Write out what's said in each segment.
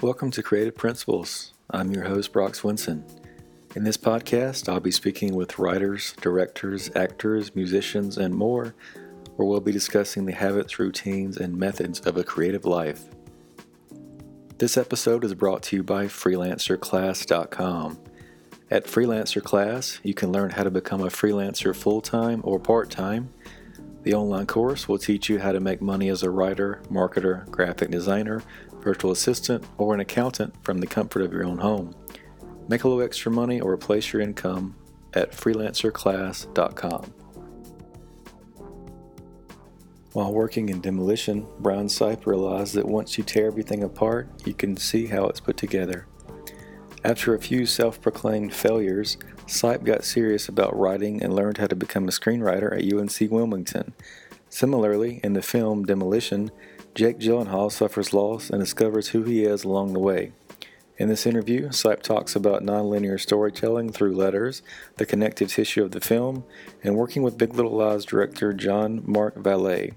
Welcome to Creative Principles. I'm your host, Brock Swinson. In this podcast, I'll be speaking with writers, directors, actors, musicians, and more, where we'll be discussing the habits, routines, and methods of a creative life. This episode is brought to you by FreelancerClass.com. At Freelancer Class, you can learn how to become a freelancer full time or part time. The online course will teach you how to make money as a writer, marketer, graphic designer, virtual assistant, or an accountant from the comfort of your own home. Make a little extra money or replace your income at freelancerclass.com. While working in demolition, Bryan Sipe realized that once you tear everything apart, you can see how it's put together. After a few self proclaimed failures, Sipe got serious about writing and learned how to become a screenwriter at UNC Wilmington. Similarly, in the film Demolition, Jake Gyllenhaal suffers loss and discovers who he is along the way. In this interview, Sipe talks about nonlinear storytelling through letters, the connective tissue of the film, and working with Big Little Lies director Jean-Marc Vallée.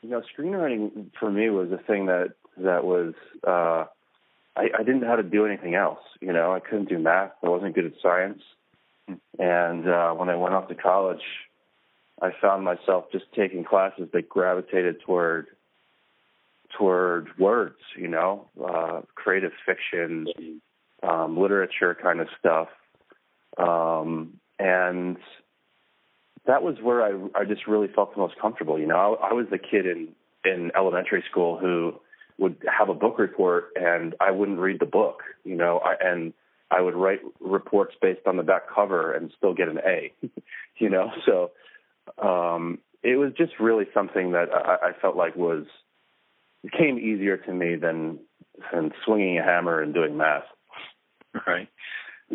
you know, screenwriting for me was a thing that that was uh, I, I didn't know how to do anything else. You know, I couldn't do math. I wasn't good at science. And uh, when I went off to college, I found myself just taking classes that gravitated toward toward words. You know, uh, creative fiction, um, literature kind of stuff, um, and that was where I I just really felt the most comfortable. You know, I, I was the kid in in elementary school who would have a book report and I wouldn't read the book. You know, I, and I would write reports based on the back cover and still get an A. you know, so um, it was just really something that I, I felt like was came easier to me than than swinging a hammer and doing math. Right.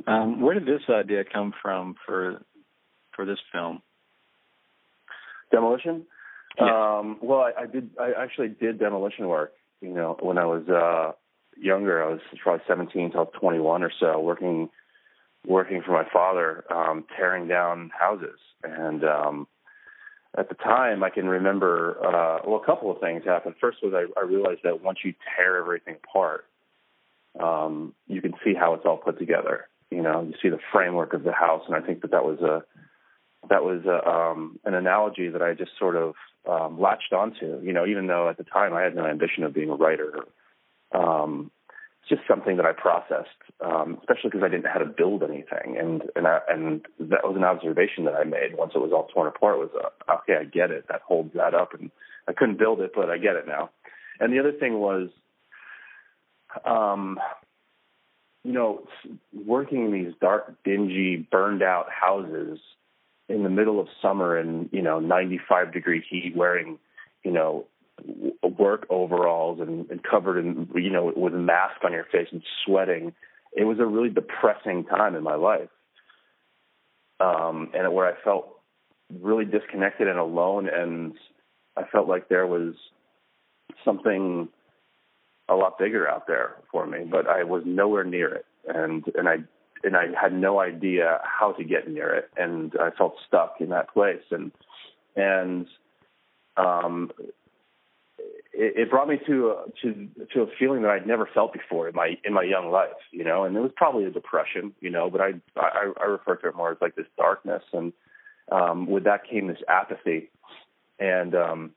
Um, where did this idea come from for for this film? Demolition. Yeah. Um, well, I, I did. I actually did demolition work. You know, when I was uh, younger, I was probably 17 till 21 or so, working working for my father, um, tearing down houses. And um, at the time, I can remember. Uh, well, a couple of things happened. First was I, I realized that once you tear everything apart, um, you can see how it's all put together. You know, you see the framework of the house, and I think that that was a that was a, um, an analogy that I just sort of um, latched onto. You know, even though at the time I had no ambition of being a writer, um, just something that I processed, um, especially because I didn't know how to build anything, and and I, and that was an observation that I made once it was all torn apart. Was uh, okay, I get it. That holds that up, and I couldn't build it, but I get it now. And the other thing was, um, you know, working in these dark, dingy, burned out houses in the middle of summer in you know 95 degree heat wearing you know work overalls and, and covered in you know with a mask on your face and sweating it was a really depressing time in my life. Um and where i felt really disconnected and alone and i felt like there was something a lot bigger out there for me but i was nowhere near it. And and i and I had no idea how to get near it, and I felt stuck in that place, and and um, it, it brought me to a, to to a feeling that I'd never felt before in my in my young life, you know, and it was probably a depression, you know, but I I, I refer to it more as like this darkness, and um, with that came this apathy, and um,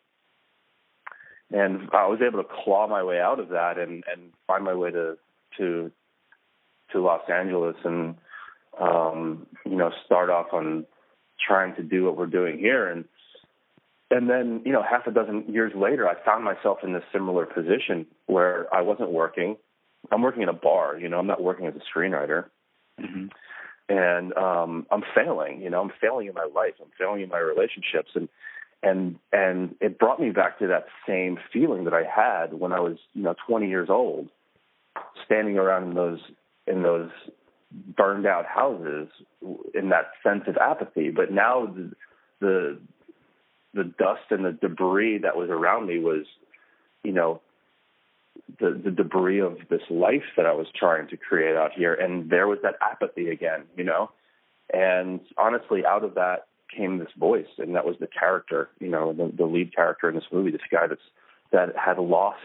and I was able to claw my way out of that and and find my way to to to Los Angeles and um, you know start off on trying to do what we're doing here. And and then you know half a dozen years later I found myself in this similar position where I wasn't working I'm working in a bar you know I'm not working as a screenwriter mm-hmm. and um, I'm failing. You know, I'm failing in my life. I'm failing in my relationships, and and and it brought me back to that same feeling that I had when I was you know 20 years old, standing around in those in those burned out houses in that sense of apathy. But now the the, the dust and the debris that was around me was, you know, the the debris of this life that I was trying to create out here, and there was that apathy again, you know. And honestly, out of that came this voice, and that was the character, you know, the, the lead character in this movie, this guy that's that had lost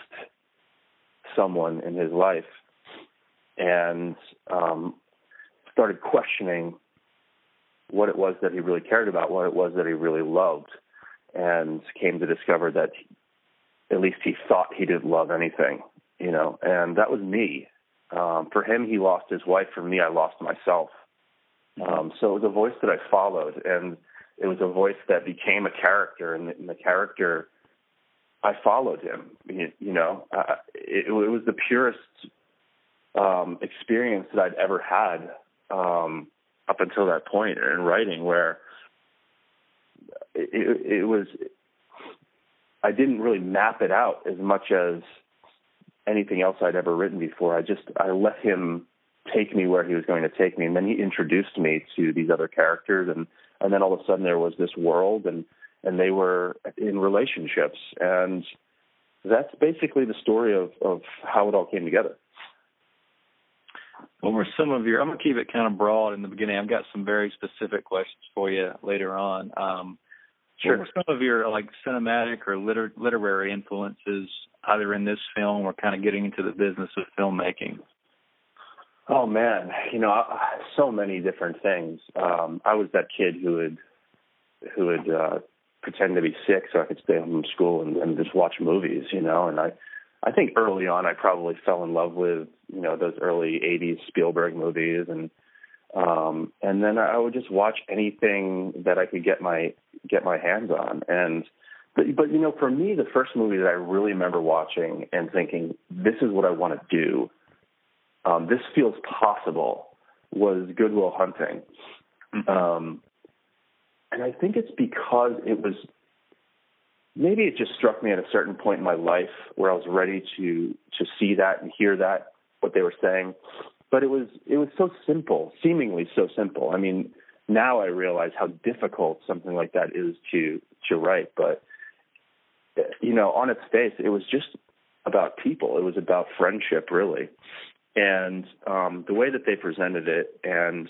someone in his life, and um, started questioning what it was that he really cared about, what it was that he really loved, and came to discover that at least he thought he didn't love anything, you know, and that was me. Um, for him, he lost his wife. For me, I lost myself. Um, so it was a voice that I followed, and it was a voice that became a character, and the, and the character, I followed him. You, you know, uh, it, it was the purest um, experience that I'd ever had um, up until that point in writing, where it, it, was I didn't really map it out as much as anything else I'd ever written before. I just I let him take me where he was going to take me, and then he introduced me to these other characters, and and then all of a sudden there was this world, and and they were in relationships, and that's basically the story of of how it all came together. What were some of your? I'm gonna keep it kind of broad in the beginning. I've got some very specific questions for you later on. Um, Sure. What were some of your like cinematic or liter- literary influences, either in this film or kind of getting into the business of filmmaking? Oh man, you know, so many different things. Um, I was that kid who would who would uh, pretend to be sick so I could stay home from school and, and just watch movies, you know. And I, I think early on I probably fell in love with you know those early '80s Spielberg movies and um, and then I would just watch anything that I could get my get my hands on. And but, but you know, for me, the first movie that I really remember watching and thinking, "This is what I want to do. Um, this feels possible." Was Good Will Hunting. Um, and I think it's because it was maybe it just struck me at a certain point in my life where I was ready to to see that and hear that what they were saying but it was it was so simple, seemingly so simple. I mean, now I realize how difficult something like that is to to write. But you know, on its face, it was just about people. It was about friendship, really, and um, the way that they presented it and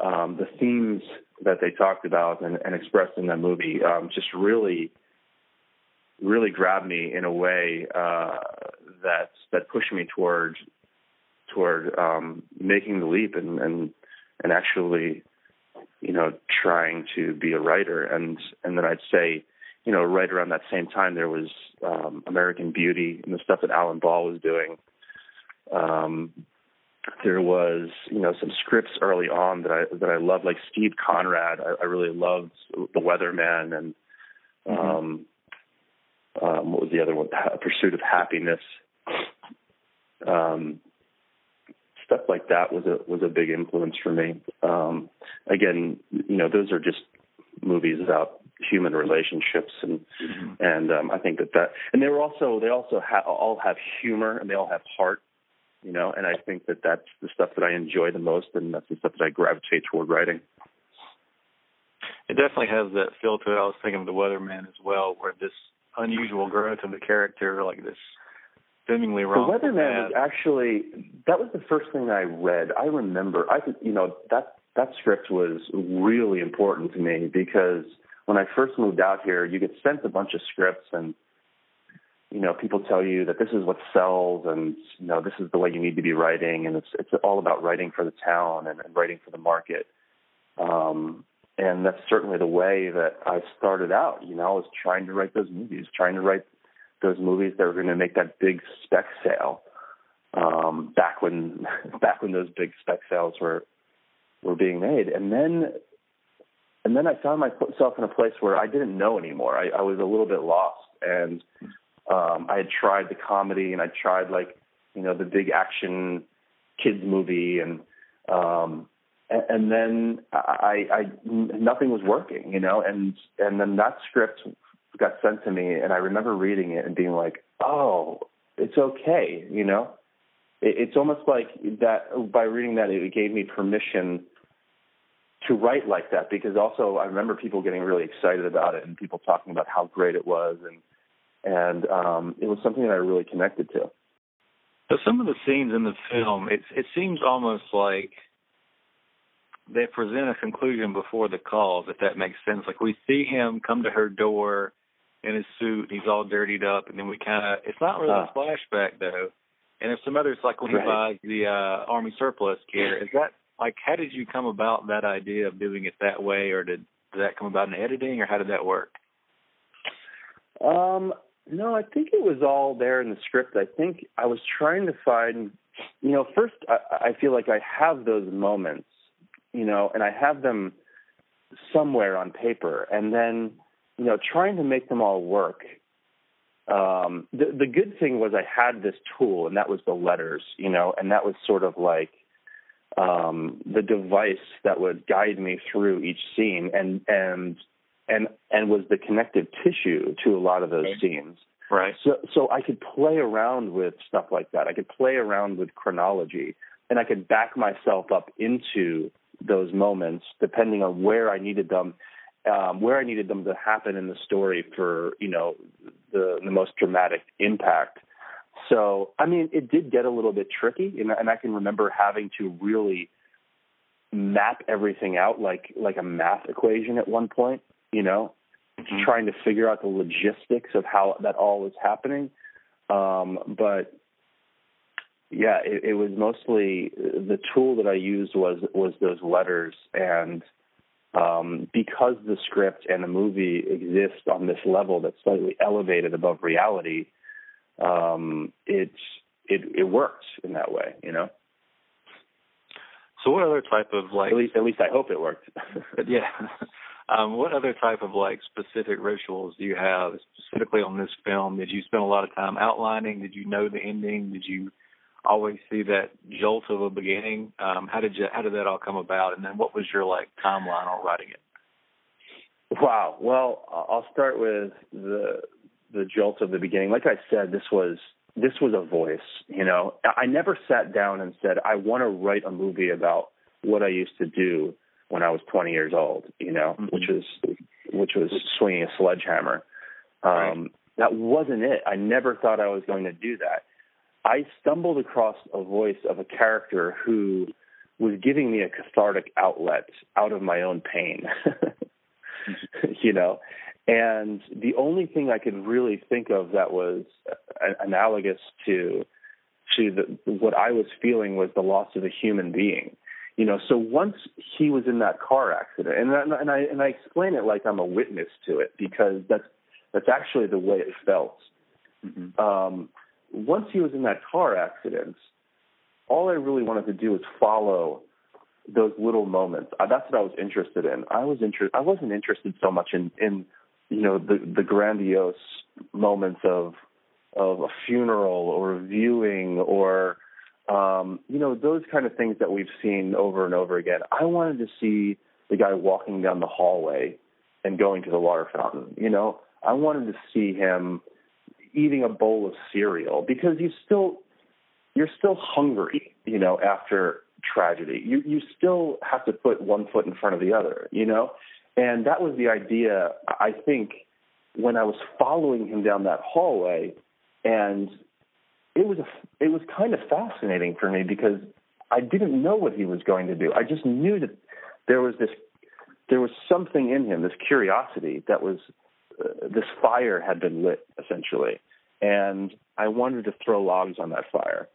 um, the themes that they talked about and, and expressed in that movie um, just really really grabbed me in a way uh, that that pushed me toward toward um, making the leap and, and and actually, you know, trying to be a writer. And and then I'd say, you know, right around that same time, there was um, American Beauty and the stuff that Alan Ball was doing. Um, there was, you know, some scripts early on that I that I loved, like Steve Conrad. I, I really loved The Weatherman and um, um, what was the other one? Pursuit of Happiness. Um, stuff like that was a was a big influence for me. Um, again, you know, those are just movies about human relationships, and mm-hmm. and um, I think that that and they were also they also ha- all have humor and they all have heart, you know, and I think that that's the stuff that I enjoy the most, and that's the stuff that I gravitate toward writing. It definitely has that feel to it. I was thinking of the Weatherman as well, where this unusual growth of the character, like this seemingly wrong. The Weatherman was actually that was the first thing I read. I remember I could you know that that script was really important to me because when I first moved out here, you get sent a bunch of scripts and you know people tell you that this is what sells and you know this is the way you need to be writing and it's it's all about writing for the town and, and writing for the market. Um, and that's certainly the way that I started out. You know, I was trying to write those movies, trying to write those movies that were going to make that big spec sale um, back when back when those big spec sales were were being made, and then and then I found myself in a place where I didn't know anymore. I, I was a little bit lost, and um, I had tried the comedy, and I tried like you know the big action kids movie, and um, and then I, I nothing was working, you know, and and then that script got sent to me, and I remember reading it and being like, oh, it's okay, you know. It, it's almost like that by reading that, it gave me permission to write like that because also I remember people getting really excited about it and people talking about how great it was and and um, it was something that I really connected to. So some of the scenes in the film, it it seems almost like they present a conclusion before the calls, if that makes sense. Like we see him come to her door in his suit, he's all dirtied up, and then we kind of, it's not really uh, a flashback though. And if some others, like when he buys the uh, army surplus gear, is that like how did you come about that idea of doing it that way, or did, did that come about in editing, or how did that work? Um, no, I think it was all there in the script. I think I was trying to find, you know, first I, I feel like I have those moments you know, and I have them somewhere on paper, and then you know, trying to make them all work. Um, the the good thing was I had this tool, and that was the letters, you know, and that was sort of like um, the device that would guide me through each scene, and and and and was the connective tissue to a lot of those okay. scenes. Right. So so I could play around with stuff like that. I could play around with chronology, and I could back myself up into those moments depending on where I needed them, um, where I needed them to happen in the story for you know the the most dramatic impact. So I mean, it did get a little bit tricky, and, and I can remember having to really map everything out like like a math equation at one point. You know, mm-hmm. trying to figure out the logistics of how that all was happening. Um, but yeah, it, it was mostly the tool that I used was was those letters, and um, because the script and the movie exist on this level that's slightly elevated above reality, um, it's it it works in that way, you know. So, what other type of like? At least, at least I hope it worked. yeah. Um, what other type of like specific rituals do you have specifically on this film? Did you spend a lot of time outlining? Did you know the ending? Did you always see that jolt of a beginning. Um, how did you how did that all come about, and then what was your like timeline on writing it? Wow. Well, I'll start with the the jolt of the beginning. Like I said, this was this was a voice. You know, I never sat down and said I want to write a movie about what I used to do when I was 20 years old. You know, mm-hmm. which was which was swinging a sledgehammer. Um, right. That wasn't it. I never thought I was going to do that. I stumbled across a voice of a character who was giving me a cathartic outlet out of my own pain. you know, and the only thing I could really think of that was analogous to to the, what I was feeling was the loss of a human being. You know, so once he was in that car accident, and and I and I explain it like I'm a witness to it because that's that's actually the way it felt. Mm-hmm. Um, once he was in that car accident, all I really wanted to do was follow those little moments. Uh, that's what I was interested in. I was inter- I wasn't interested so much in in you know the the grandiose moments of of a funeral or a viewing or um, you know those kind of things that we've seen over and over again. I wanted to see the guy walking down the hallway and going to the water fountain. You know, I wanted to see him eating a bowl of cereal because you still you're still hungry, you know, after tragedy. You you still have to put one foot in front of the other, you know? And that was the idea I think when I was following him down that hallway and it was a, it was kind of fascinating for me because I didn't know what he was going to do. I just knew that there was this there was something in him, this curiosity that was uh, this fire had been lit essentially, and I wanted to throw logs on that fire.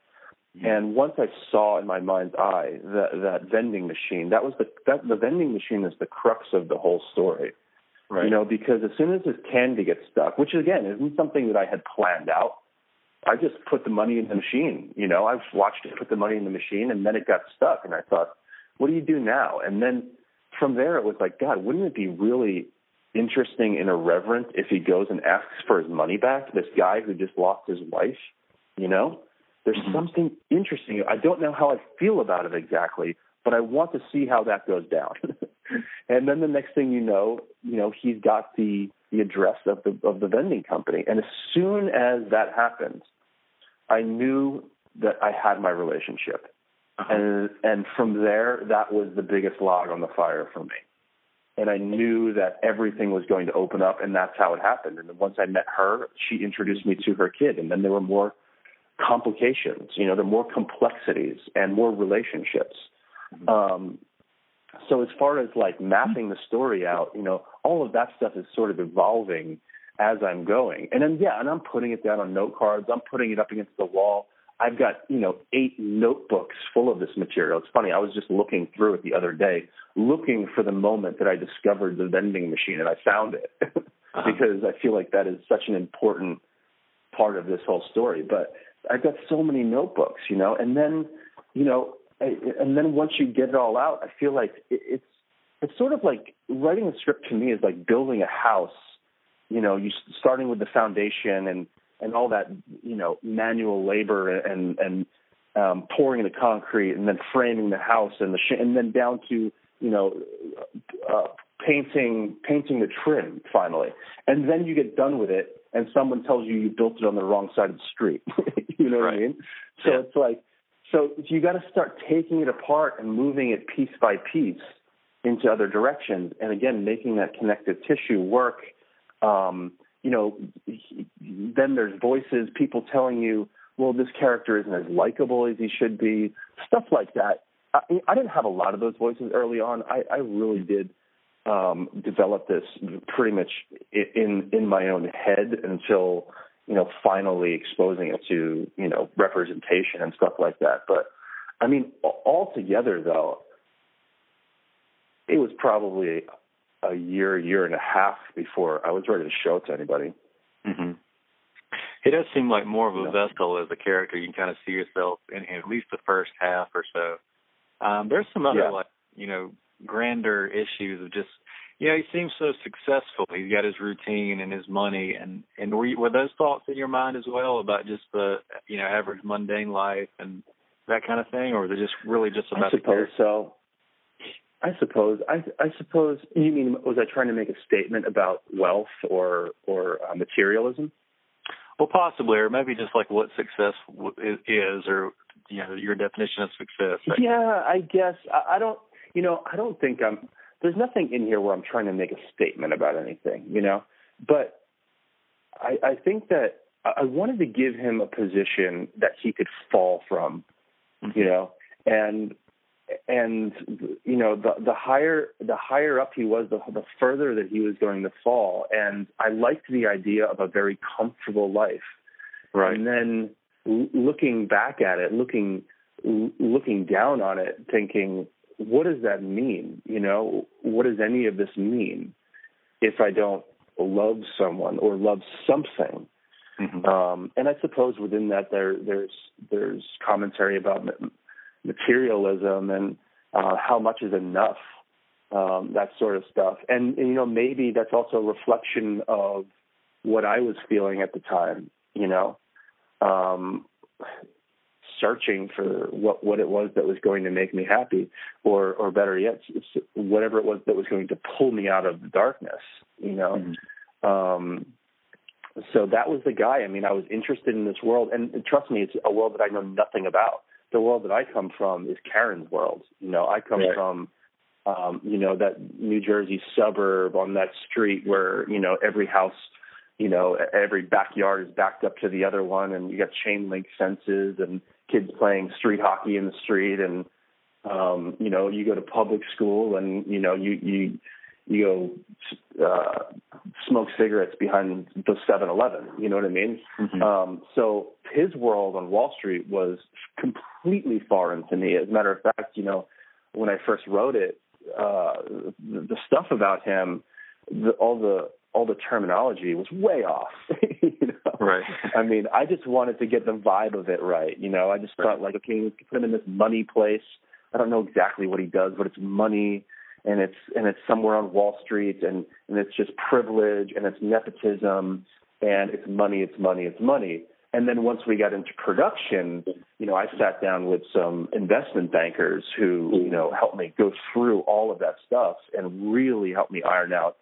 Mm-hmm. And once I saw in my mind's eye that that vending machine, that was the that the vending machine is the crux of the whole story. Right. You know, because as soon as this candy gets stuck, which again isn't something that I had planned out, I just put the money in the machine. You know, I've watched it put the money in the machine, and then it got stuck, and I thought, what do you do now? And then from there, it was like, God, wouldn't it be really interesting and irreverent if he goes and asks for his money back. This guy who just lost his wife, you know, there's mm-hmm. something interesting. I don't know how I feel about it exactly, but I want to see how that goes down. and then the next thing you know, you know, he's got the the address of the of the vending company. And as soon as that happened, I knew that I had my relationship. Uh-huh. And and from there that was the biggest log on the fire for me. And I knew that everything was going to open up and that's how it happened. And then once I met her, she introduced me to her kid and then there were more complications, you know, there were more complexities and more relationships. Mm-hmm. Um, so as far as like mapping the story out, you know, all of that stuff is sort of evolving as I'm going. And then yeah, and I'm putting it down on note cards. I'm putting it up against the wall. I've got, you know, eight notebooks full of this material. It's funny, I was just looking through it the other day, looking for the moment that I discovered the vending machine and I found it. uh-huh. because I feel like that is such an important part of this whole story. But I've got so many notebooks, you know, and then, you know, and then once you get it all out, I feel like it's it's sort of like writing a script to me is like building a house. You know, you starting with the foundation and and all that you know manual labor and and um, pouring the concrete and then framing the house and the sh- and then down to you know uh, painting painting the trim finally, and then you get done with it and someone tells you you built it on the wrong side of the street. you know right. what I mean? So yeah. it's like so you got to start taking it apart and moving it piece by piece into other directions, and again, making that connective tissue work. Um, you know, then there's voices, people telling you, well, this character isn't as likable as he should be, stuff like that. I, I didn't have a lot of those voices early on. I, I really did um, develop this pretty much in in my own head until you know, finally exposing it to, you know, representation and stuff like that. But I mean, altogether though, it was probably a year, year and a half before I was ready to show it to anybody. Mm-hmm. It does seem like more of a yeah. vessel as a character. You can kind of see yourself in, in at least the first half or so. Um, there's some other yeah. like you know grander issues of just yeah, he seems so successful. He's got his routine and his money, and and were you, were those thoughts in your mind as well about just the you know average mundane life and that kind of thing, or was it just really just about? I suppose so. I suppose. I I suppose you mean was I trying to make a statement about wealth or or uh, materialism? Well, possibly, or maybe just like what success is, or you know your definition of success. Yeah, I guess I, I don't. You know, I don't think I'm there's nothing in here where I'm trying to make a statement about anything, you know. But I, I think that I wanted to give him a position that he could fall from, mm-hmm. you know, and and you know the the higher the higher up he was, the the further that he was going to fall. And I liked the idea of a very comfortable life, right? And then looking back at it, looking looking down on it, thinking, what does that mean? You know, what does any of this mean if I don't love someone or love something? Mm-hmm. Um, and I suppose within that there there's there's commentary about materialism and uh, how much is enough, um, that sort of stuff. And, and you know maybe that's also a reflection of what I was feeling at the time. You know, um, searching for what what it was that was going to make me happy, or or better yet, whatever it was that was going to pull me out of the darkness. You know. Mm-hmm. Um, so that was the guy. I mean, I was interested in this world, and, and trust me, it's a world that I know nothing about. The world that I come from is Karen's world. You know, I come right. from, um, you know, that New Jersey suburb on that street where you know every house you know, every backyard is backed up to the other one, and you got chain link fences, and kids playing street hockey in the street and um you know you go to public school and you know you you you go uh smoke cigarettes behind the 7-Eleven you know what i mean mm-hmm. um so his world on wall street was completely foreign to me as a matter of fact you know when i first wrote it uh the, the stuff about him the, all the all the terminology was way off. you know? Right. I mean, I just wanted to get the vibe of it right. You know, I just right. thought like, okay, let's put him in this money place. I don't know exactly what he does, but it's money and it's and it's somewhere on Wall Street and and it's just privilege and it's nepotism and it's money, it's money, it's money. And then once we got into production, you know, I sat down with some investment bankers who, you know, helped me go through all of that stuff and really helped me iron out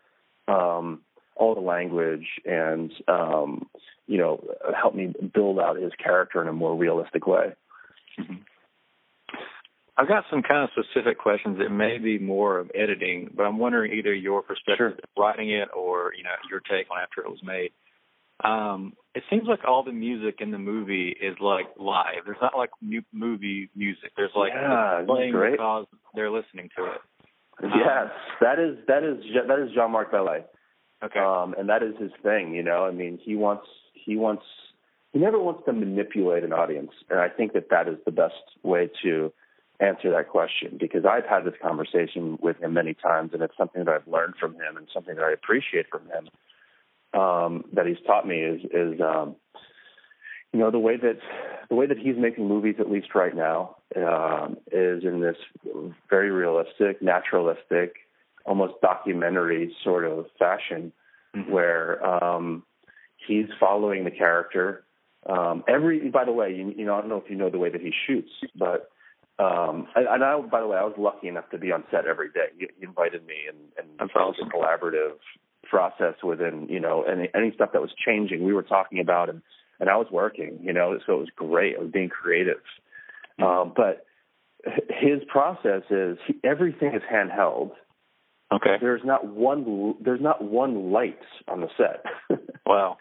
um, all the language and, um, you know, help me build out his character in a more realistic way. Mm-hmm. I've got some kind of specific questions that may be more of editing, but I'm wondering either your perspective sure. of writing it or you know your take on after it was made. Um, it seems like all the music in the movie is like live. There's not like mu- movie music. There's like yeah, playing great. because they're listening to it. Yes, that is that is that is Jean-Marc Vallée. Okay. Um, and that is his thing, you know. I mean, he wants he wants he never wants to manipulate an audience, and I think that that is the best way to answer that question because I've had this conversation with him many times, and it's something that I've learned from him and something that I appreciate from him um, that he's taught me is is um, you know the way that the way that he's making movies at least right now um, is in this very realistic, naturalistic, almost documentary sort of fashion mm-hmm. where um, he's following the character. Um, every, by the way, you, you know, I don't know if you know the way that he shoots, but um, and, and I, by the way, I was lucky enough to be on set every day. He, he invited me, and, and That's it was awesome. a collaborative process within, you know, any, any stuff that was changing, we were talking about, and and I was working, you know, so it was great. I was being creative, um, but his process is he, everything is handheld. Okay. There's not one. There's not one light on the set. wow.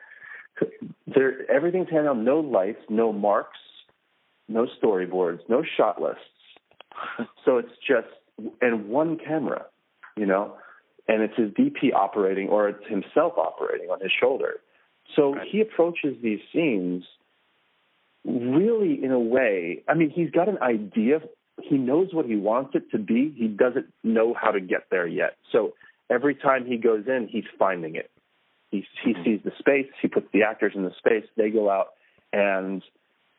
There, everything's handheld. No lights, no marks, no storyboards, no shot lists. so it's just and one camera, you know, and it's his DP operating or it's himself operating on his shoulder. So right. he approaches these scenes really in a way. I mean, he's got an idea. He knows what he wants it to be. He doesn't know how to get there yet. So every time he goes in, he's finding it. He he mm-hmm. sees the space. He puts the actors in the space. They go out and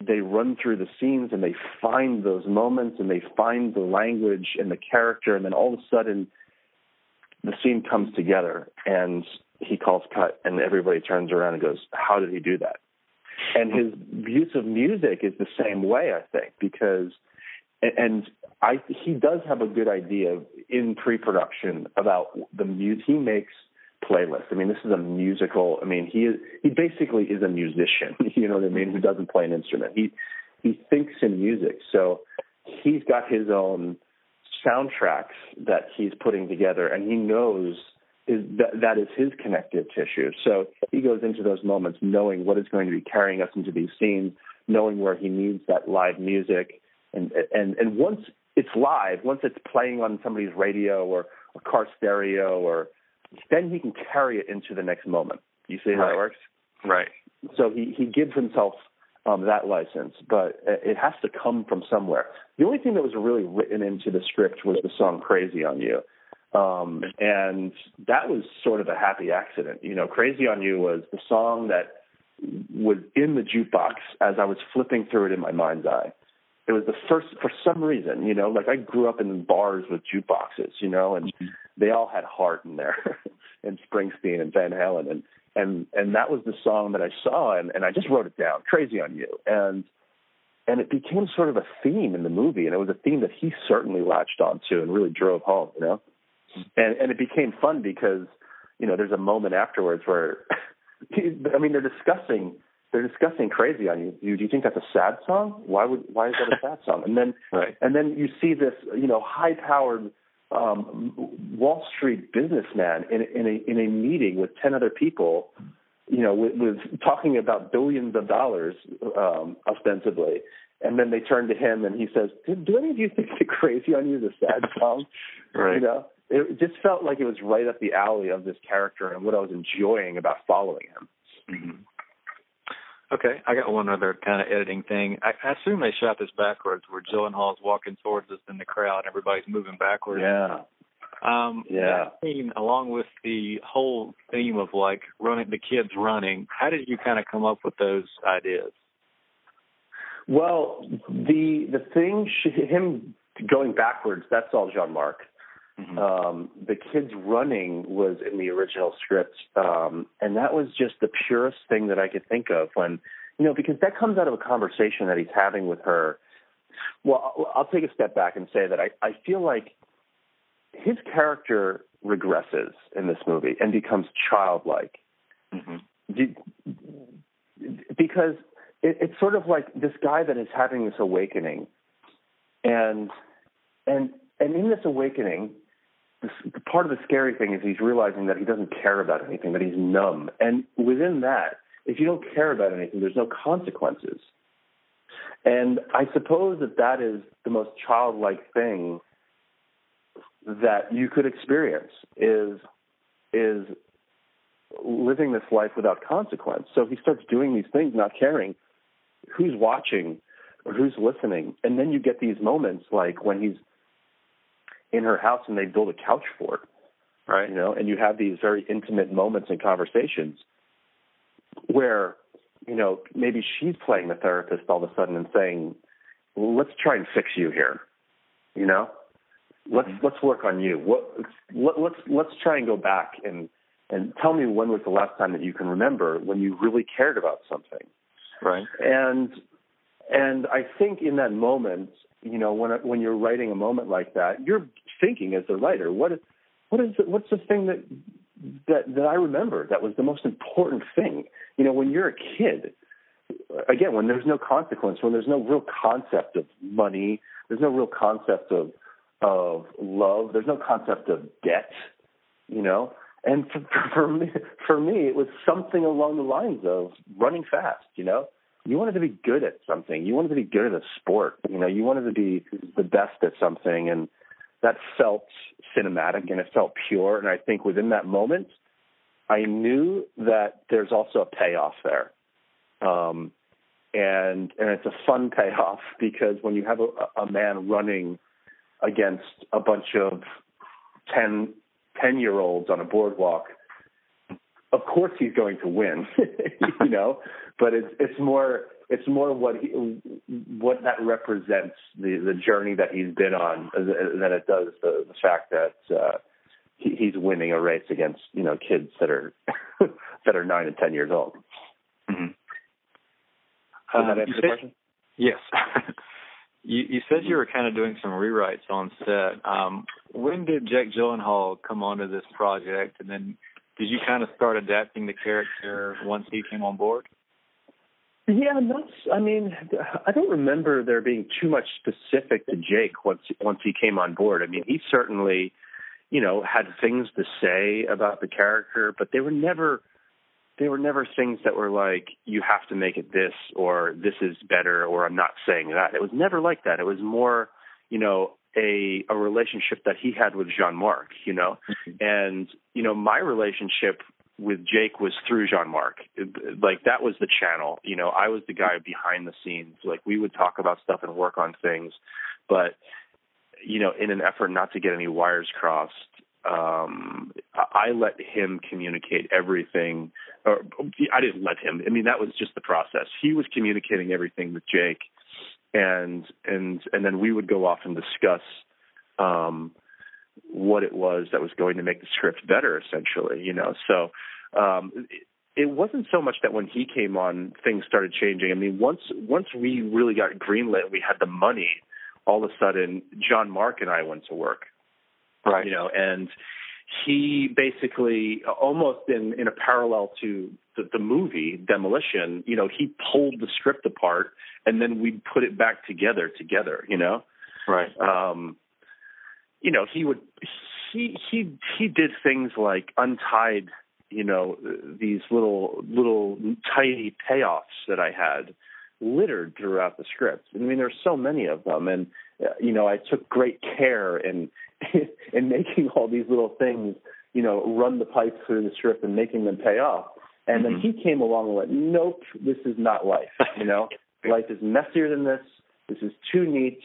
they run through the scenes and they find those moments and they find the language and the character and then all of a sudden the scene comes together and he calls cut and everybody turns around and goes how did he do that? And his use of music is the same way i think because and i he does have a good idea in pre-production about the music he makes playlist. I mean, this is a musical. I mean, he is he basically is a musician. You know what I mean? Who doesn't play an instrument? He he thinks in music. So he's got his own soundtracks that he's putting together, and he knows is that that is his connective tissue. So he goes into those moments knowing what is going to be carrying us into these scenes, knowing where he needs that live music, and and and once it's live, once it's playing on somebody's radio or a car stereo or then he can carry it into the next moment. You see how right. it works? Right. So he, he gives himself um, that license, but it has to come from somewhere. The only thing that was really written into the script was the song Crazy on You. Um, and that was sort of a happy accident. You know, Crazy on You was the song that was in the jukebox as I was flipping through it in my mind's eye. It was the first, for some reason, you know, like I grew up in bars with jukeboxes, you know, and mm-hmm. they all had Heart in there, and Springsteen and Van Halen, and and and that was the song that I saw, and and I just wrote it down, "Crazy on You," and and it became sort of a theme in the movie, and it was a theme that he certainly latched onto and really drove home, you know, mm-hmm. and and it became fun because you know there's a moment afterwards where, I mean, they're discussing they're discussing crazy on you. Do you, think that's a sad song? Why would why is that a sad song? And then right. and then you see this you know high powered um, Wall Street businessman in, in a in a meeting with ten other people, you know, with, with talking about billions of dollars um, ostensibly. And then they turn to him and he says, "Do, do any of you think the Crazy on You is a sad song?" right. You know, it just felt like it was right up the alley of this character and what I was enjoying about following him. Mm-hmm. Okay, I got one other kind of editing thing. I, I assume they shot this backwards, where Gyllenhaal's walking towards us in the crowd, and everybody's moving backwards. Yeah. Um, yeah. Scene, along with the whole theme of like running, the kids running. How did you kind of come up with those ideas? Well, the the thing, him going backwards, that's all Jean Marc. Mm-hmm. Um, the kids running was in the original script, um, and that was just the purest thing that I could think of when you know, because that comes out of a conversation that he's having with her. Well, I'll, take a step back and say that I, I feel like his character regresses in this movie and becomes childlike. Mm-hmm. Because it, it's sort of like this guy that is having this awakening, and and and in this awakening, part of the scary thing is he's realizing that he doesn't care about anything, that he's numb, and within that, if you don't care about anything, there's no consequences. And I suppose that that is the most childlike thing that you could experience is is living this life without consequence. So he starts doing these things, not caring who's watching or who's listening, and then you get these moments like when he's in her house and they build a couch for fort, right? You know, and you have these very intimate moments and conversations where you know maybe she's playing the therapist all of a sudden and saying, "Let's try and fix you here," you know let's mm-hmm. let's work on you. What let, let's let's try and go back and and tell me when was the last time that you can remember when you really cared about something. Right. And and I think in that moment, you know, when when you're writing a moment like that, you're thinking as a writer, what is what is it, what's the thing that that that I remember that was the most important thing? You know, when you're a kid, again, when there's no consequence, when there's no real concept of money, there's no real concept of of love. There's no concept of debt, you know. And for, for me, for me, it was something along the lines of running fast. You know, you wanted to be good at something. You wanted to be good at a sport. You know, you wanted to be the best at something, and that felt cinematic and it felt pure. And I think within that moment, I knew that there's also a payoff there. Um, and and it's a fun payoff because when you have a, a man running against a bunch of 10, 10 year olds on a boardwalk, of course he's going to win, you know, but it's, it's more, it's more what he, what that represents the, the journey that he's been on than it does the, the fact that, uh, he, he's winning a race against, you know, kids that are, that are nine and 10 years old. Mm-hmm. Does that um, answer the question? Yes. You, you said you were kind of doing some rewrites on set. Um, when did Jake Gyllenhaal come onto this project, and then did you kind of start adapting the character once he came on board? Yeah, that's. I mean, I don't remember there being too much specific to Jake once once he came on board. I mean, he certainly, you know, had things to say about the character, but they were never they were never things that were like you have to make it this or this is better or I'm not saying that. It was never like that. It was more, you know, a a relationship that he had with Jean Marc, you know, mm-hmm. and you know my relationship with Jake was through Jean Marc. Like that was the channel. You know, I was the guy behind the scenes. Like we would talk about stuff and work on things, but you know, in an effort not to get any wires crossed, um, I let him communicate everything. Or I didn't let him. I mean, that was just the process. He was communicating everything with Jake, and and and then we would go off and discuss um, what it was that was going to make the script better. Essentially, you know. So um, it, it wasn't so much that when he came on, things started changing. I mean, once once we really got greenlit, and we had the money. All of a sudden, Jean Marc and I went to work Right. You know, and he basically almost in in a parallel to the, the movie Demolition, you know, he pulled the script apart and then we put it back together together, you know. Right. Um you know, he would he he he did things like untied, you know, these little little tiny payoffs that I had littered throughout the script. I mean, there's so many of them, and uh, you know, I took great care in in making all these little things, you know, run the pipes through the script and making them pay off. And mm-hmm. then he came along and went, "Nope, this is not life. You know, life is messier than this. This is too neat.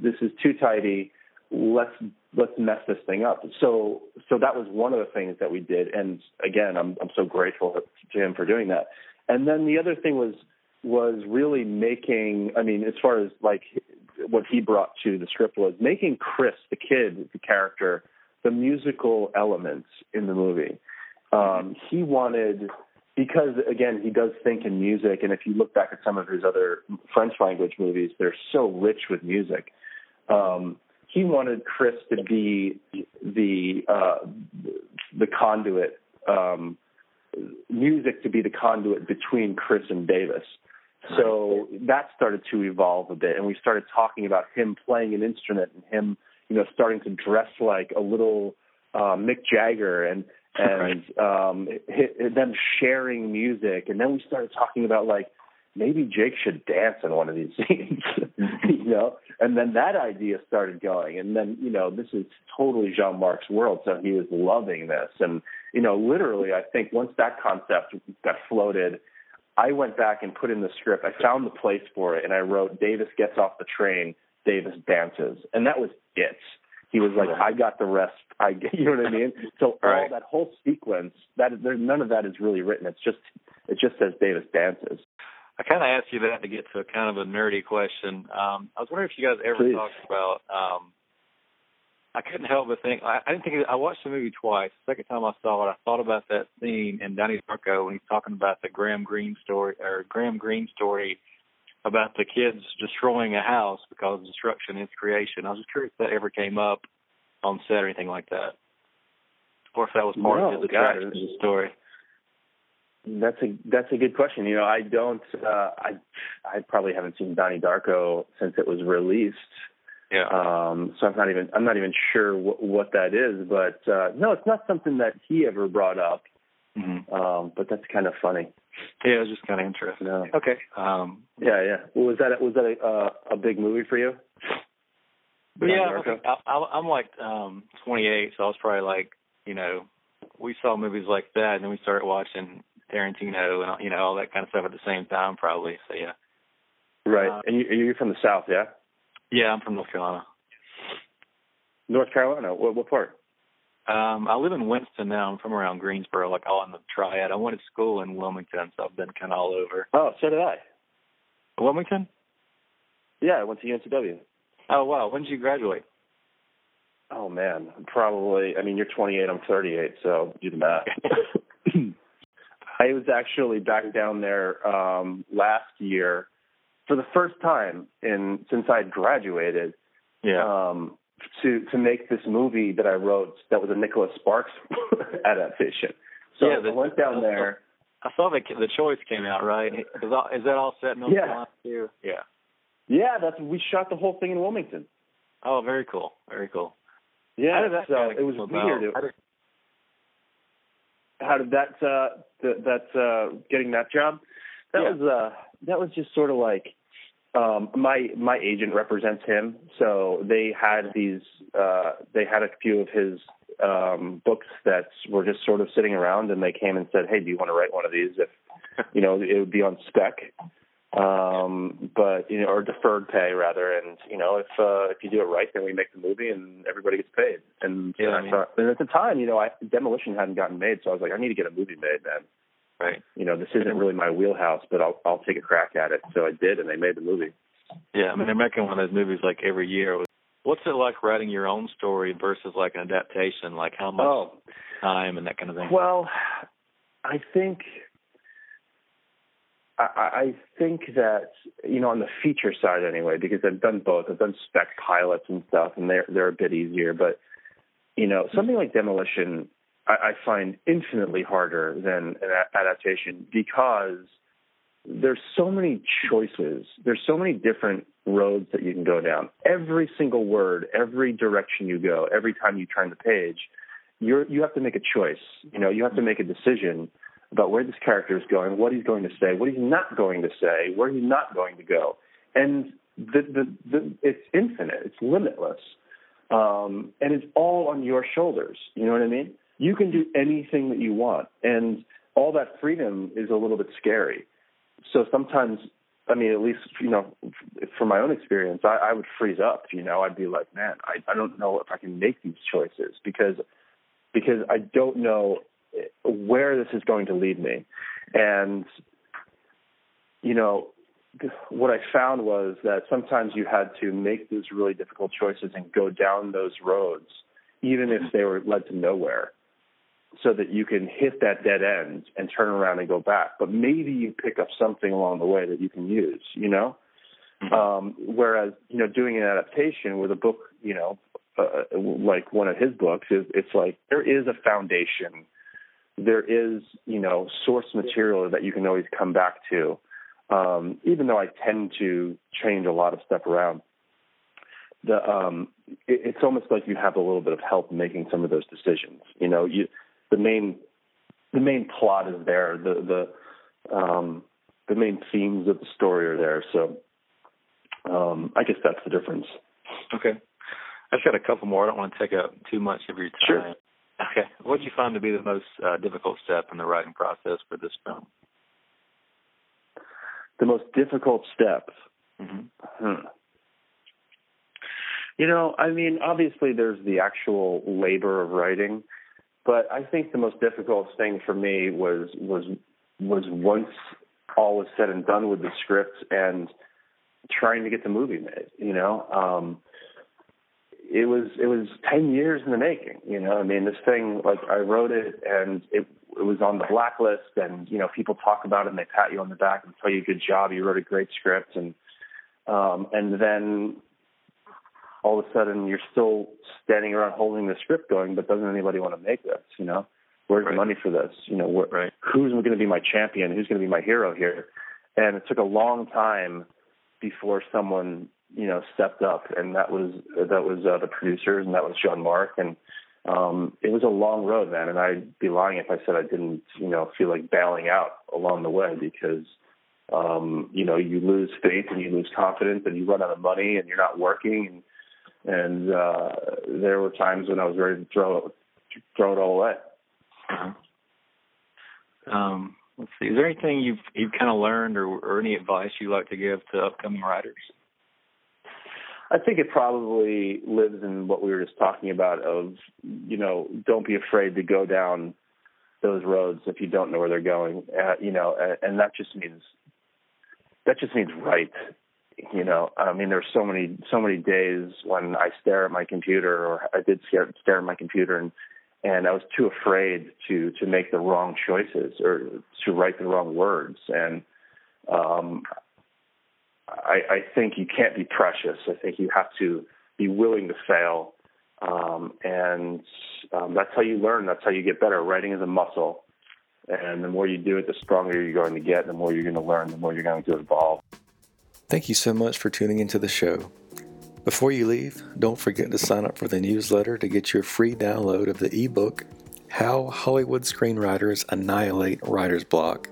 This is too tidy. Let's let's mess this thing up." So so that was one of the things that we did. And again, I'm I'm so grateful to him for doing that. And then the other thing was was really making. I mean, as far as like what he brought to the script was making Chris, the kid, the character, the musical elements in the movie. Um, he wanted because again, he does think in music, and if you look back at some of his other French language movies, they're so rich with music. Um, he wanted Chris to be the uh, the conduit, um, music to be the conduit between Chris and Davis. So that started to evolve a bit, and we started talking about him playing an instrument and him, you know, starting to dress like a little uh, Mick Jagger and and um, them sharing music, and then we started talking about like maybe Jake should dance in one of these scenes, you know. And then that idea started going, and then you know this is totally Jean Marc's world, so he was loving this, and you know literally I think once that concept got floated. I went back and put in the script. I found the place for it, and I wrote Davis gets off the train, Davis dances, and that was it. He was like, I got the rest. I, you know what I mean? So all right. that whole sequence, that there, none of that is really written. It's just, it just says Davis dances. I kind of asked you that to get to a kind of a nerdy question. Um, I was wondering if you guys ever Please. talked about. Um, I couldn't help but think. I, I didn't think. I watched the movie twice. The second time I saw it, I thought about that scene in Donnie Darko when he's talking about the Graham Greene story or Graham Greene story about the kids destroying a house because destruction is creation. I was just curious if that ever came up on set or anything like that, or if that was part no, of the the story. That's a that's a good question. You know, I don't. Uh, I I probably haven't seen Donnie Darko since it was released. Yeah. Um, so I'm not even I'm not even sure wh- what that is. But uh, no, it's not something that he ever brought up. Mm-hmm. Um, but that's kind of funny. Yeah, it was just kind of interesting. No. Okay. Um, yeah, yeah. Well, was that was that a, uh, a big movie for you? But yeah, I, I, I'm like um 28, so I was probably like, you know, we saw movies like that, and then we started watching Tarantino and you know all that kind of stuff at the same time, probably. So yeah. Right, uh, and you, you're from the South, yeah? Yeah, I'm from North Carolina. North Carolina. What, what part? Um, I live in Winston now. I'm from around Greensboro, like all in the triad. I went to school in Wilmington, so I've been kind of all over. Oh, so did I. Wilmington? Yeah, I went to UNCW. Oh wow, when did you graduate? Oh man, probably. I mean, you're 28, I'm 38, so do the math. I was actually back down there um last year for the first time in since I graduated. Yeah. Um to to make this movie that I wrote that was a Nicholas Sparks adaptation. So yeah, the, I went down there. I saw the the choice came out right. Is, is that all set in North Yeah. Too? Yeah. Yeah, that's we shot the whole thing in Wilmington. Oh, very cool. Very cool. Yeah, that so it was come weird. about? How did- how did that uh th- that uh getting that job that Yeah. was uh that was just sort of like um my my agent represents him so they had these uh they had a few of his um books that were just sort of sitting around and they came and said hey do you want to write one of these if you know it would be on spec? Um but you know or deferred pay rather and you know if uh if you do it right then we make the movie and everybody gets paid. And, Yeah, and I mean- thought and at the time you know I demolition hadn't gotten made so I was like I need to get a movie made man Right. you know this isn't really my wheelhouse but I'll I'll take a crack at it so I did and they made the movie Yeah, I mean they're making one of those movies like every year. What's it like writing your own story versus like an adaptation? Like how much oh time and that kind of thing? Well, I think I, I think that you know on the feature side anyway, because I've done both. I've done spec pilots and stuff, and they're they're a bit easier. But you know, something like Demolition, I, I find infinitely harder than an adaptation because there's so many choices. There's so many different roads that you can go down. Every single word, every direction you go, every time you turn the page, you're you have to make a choice. You know, you have to make a decision about where this character is going, what he's going to say, what he's not going to say, where he's not going to go, and the the, the it's infinite, it's limitless, um, and it's all on your shoulders. You know what I mean? You can do anything that you want, and all that freedom is a little bit scary. So sometimes, I mean, at least you know, from my own experience, I, I would freeze up. You know, I'd be like, man, I, I don't know if I can make these choices because because I don't know where this is going to lead me. And, you know, what I found was that sometimes you had to make those really difficult choices and go down those roads, even if they were led to nowhere. So that you can hit that dead end and turn around and go back. But maybe you pick up something along the way that you can use, you know? Mm-hmm. Um, whereas, you know, doing an adaptation with a book, you know, uh, like one of his books is, it's like there is a foundation. There is, you know, source material that you can always come back to. Um, even though I tend to change a lot of stuff around, the um, it, it's almost like you have a little bit of help making some of those decisions. You know, you the main the main plot is there. The the um, the main themes of the story are there. So um, I guess that's the difference. Okay. I've got a couple more. I don't want to take up too much of your time. Sure. Okay. What did you find to be the most uh, difficult step in the writing process for this film? The most difficult step. Mm-hmm. Hmm. You know, I mean, obviously there's the actual labor of writing, but I think the most difficult thing for me was was was once all was said and done with the script and trying to get the movie made. You know, um, it was it was ten years in the making. You know, I mean, this thing like I wrote it and it it was on the blacklist, and you know, people talk about it and they pat you on the back and tell you good job, you wrote a great script, and um, and then all of a sudden you're still standing around holding the script going, but doesn't anybody want to make this? You know, where's right. the money for this? You know, where, right. who's going to be my champion? Who's going to be my hero here? And it took a long time before someone you know stepped up, and that was that was uh, the producers, and that was Jean Marc, and um, it was a long road, man. And I'd be lying if I said I didn't you know feel like bailing out along the way because um, you know you lose faith and you lose confidence and you run out of money and you're not working and and uh, there were times when I was ready to throw it, throw it all away. Uh-huh. Um, let's see. Is there anything you've you've kind of learned, or, or any advice you'd like to give to upcoming writers? I think it probably lives in what we were just talking about. Of you know, don't be afraid to go down those roads if you don't know where they're going. Uh, you know, and, and that just means that just means right you know i mean there's so many so many days when i stare at my computer or i did stare, stare at my computer and and i was too afraid to to make the wrong choices or to write the wrong words. And um i i think you can't be precious. I think you have to be willing to fail. Um and um that's how you learn. That's how you get better. Writing is a muscle. And the more you do it the stronger you're going to get the more you're going to learn the more you're going to evolve Thank you so much for tuning into the show. Before you leave, don't forget to sign up for the newsletter to get your free download of the ebook, How Hollywood Screenwriters Annihilate Writer's Block,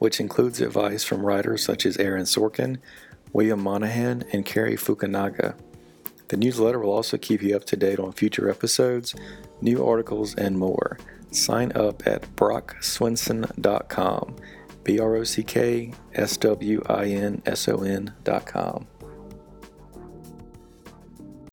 which includes advice from writers such as Aaron Sorkin, William Monahan, and Cary Fukunaga. The newsletter will also keep you up to date on future episodes, new articles, and more. Sign up at brockswinson.com. B R O C K S W I N S O N dot com.